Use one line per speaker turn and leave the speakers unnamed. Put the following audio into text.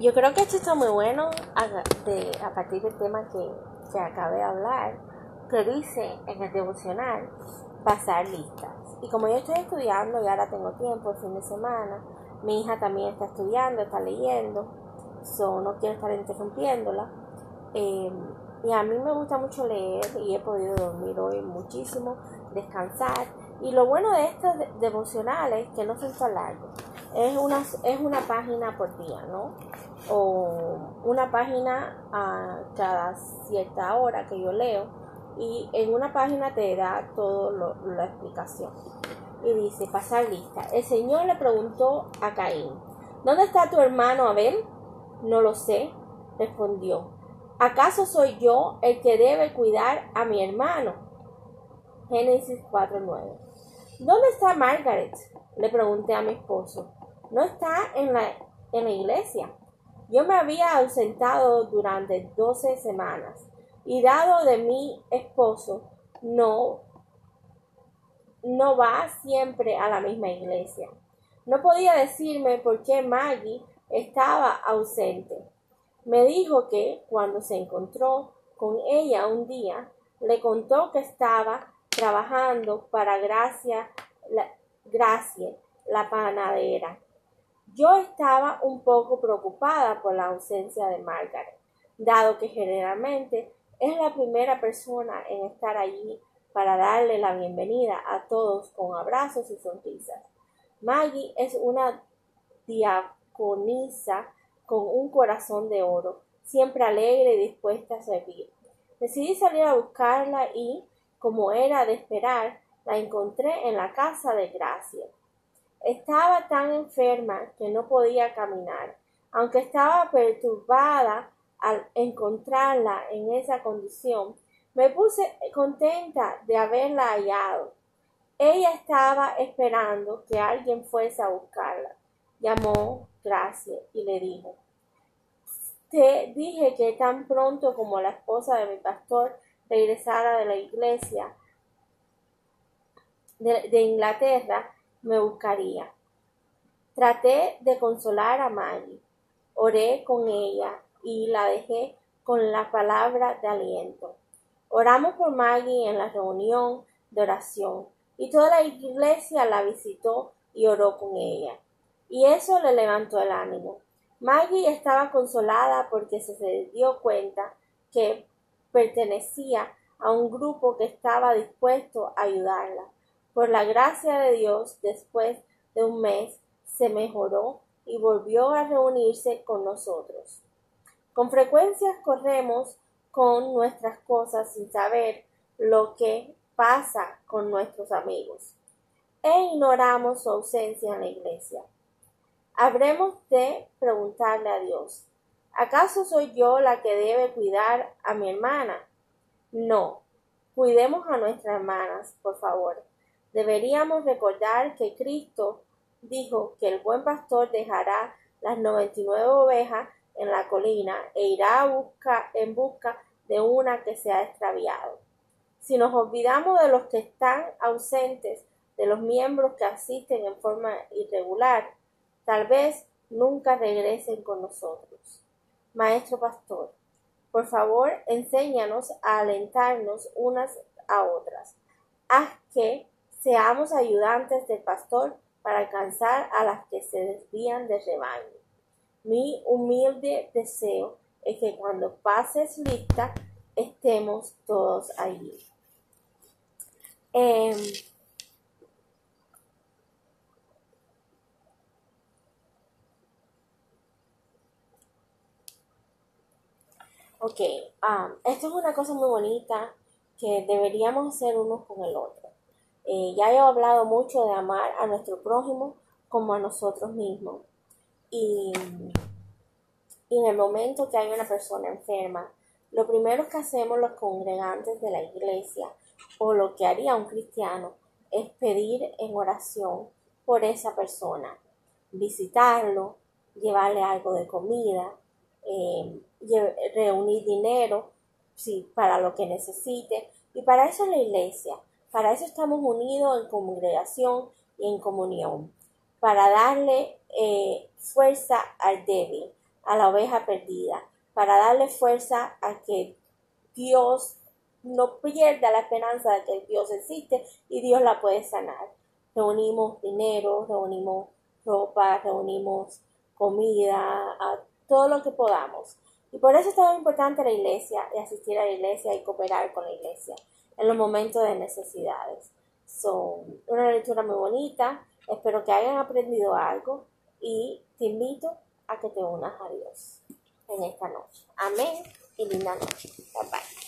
Yo creo que esto está muy bueno a, de, a partir del tema que, que acabé de hablar, que dice en el devocional pasar listas. Y como yo estoy estudiando y ahora tengo tiempo el fin de semana, mi hija también está estudiando, está leyendo, so no quiero estar interrumpiéndola. Eh, y a mí me gusta mucho leer y he podido dormir hoy muchísimo, descansar. Y lo bueno de estos devocionales es que no son tan largos. Es una, es una página por día, ¿no? O una página a cada cierta hora que yo leo. Y en una página te da toda la explicación. Y dice, pasar lista. El Señor le preguntó a Caín, ¿dónde está tu hermano Abel? No lo sé, respondió. ¿Acaso soy yo el que debe cuidar a mi hermano? Génesis 4.9. ¿Dónde está Margaret? Le pregunté a mi esposo. No está en la, en la iglesia. Yo me había ausentado durante doce semanas y dado de mi esposo no, no va siempre a la misma iglesia. No podía decirme por qué Maggie estaba ausente. Me dijo que cuando se encontró con ella un día, le contó que estaba trabajando para Gracia, la, Gracia, la panadera. Yo estaba un poco preocupada por la ausencia de Margaret, dado que generalmente es la primera persona en estar allí para darle la bienvenida a todos con abrazos y sonrisas. Maggie es una diaconisa con un corazón de oro, siempre alegre y dispuesta a servir. Decidí salir a buscarla y, como era de esperar, la encontré en la casa de Gracia. Estaba tan enferma que no podía caminar. Aunque estaba perturbada al encontrarla en esa condición, me puse contenta de haberla hallado. Ella estaba esperando que alguien fuese a buscarla. Llamó Gracia y le dijo, te dije que tan pronto como la esposa de mi pastor regresara de la iglesia de, Inglaterra, me buscaría. Traté de consolar a Maggie, oré con ella y la dejé con la palabra de aliento. Oramos por Maggie en la reunión de oración y toda la iglesia la visitó y oró con ella y eso le levantó el ánimo. Maggie estaba consolada porque se dio cuenta que pertenecía a un grupo que estaba dispuesto a ayudarla. Por la gracia de Dios, después de un mes, se mejoró y volvió a reunirse con nosotros. Con frecuencia corremos con nuestras cosas sin saber lo que pasa con nuestros amigos e ignoramos su ausencia en la iglesia. Habremos de preguntarle a Dios, ¿acaso soy yo la que debe cuidar a mi hermana? No, cuidemos a nuestras hermanas, por favor. Deberíamos recordar que Cristo dijo que el buen pastor dejará las noventa y nueve ovejas en la colina e irá a buscar, en busca de una que se ha extraviado. Si nos olvidamos de los que están ausentes, de los miembros que asisten en forma irregular, Tal vez nunca regresen con nosotros. Maestro Pastor, por favor, enséñanos a alentarnos unas a otras. Haz que seamos ayudantes del pastor para alcanzar a las que se desvían del rebaño. Mi humilde deseo es que cuando pases lista estemos todos allí. Em, Ok, um, esto es una cosa muy bonita que deberíamos hacer unos con el otro. Ya he hablado mucho de amar a nuestro prójimo como a nosotros mismos. Y, en el momento que hay una persona enferma, lo primero que hacemos los congregantes de la iglesia o lo que haría un cristiano es pedir en oración por esa persona, visitarlo, llevarle algo de comida, eh, reunir dinero sí, para lo que necesite. Y para eso es la iglesia. Para eso estamos unidos en congregación y en comunión. Para darle eh, fuerza al débil, a la oveja perdida, para darle fuerza a que Dios no pierda la esperanza de que Dios existe y Dios la puede sanar. Reunimos dinero, reunimos ropa, reunimos comida, todo lo que podamos. Y por eso es tan importante la iglesia y asistir a la iglesia y cooperar con la iglesia en los momentos de necesidades. Son una lectura muy bonita. Espero que hayan aprendido algo y te invito a que te unas a Dios en esta noche. Amén y linda noche. Bye bye.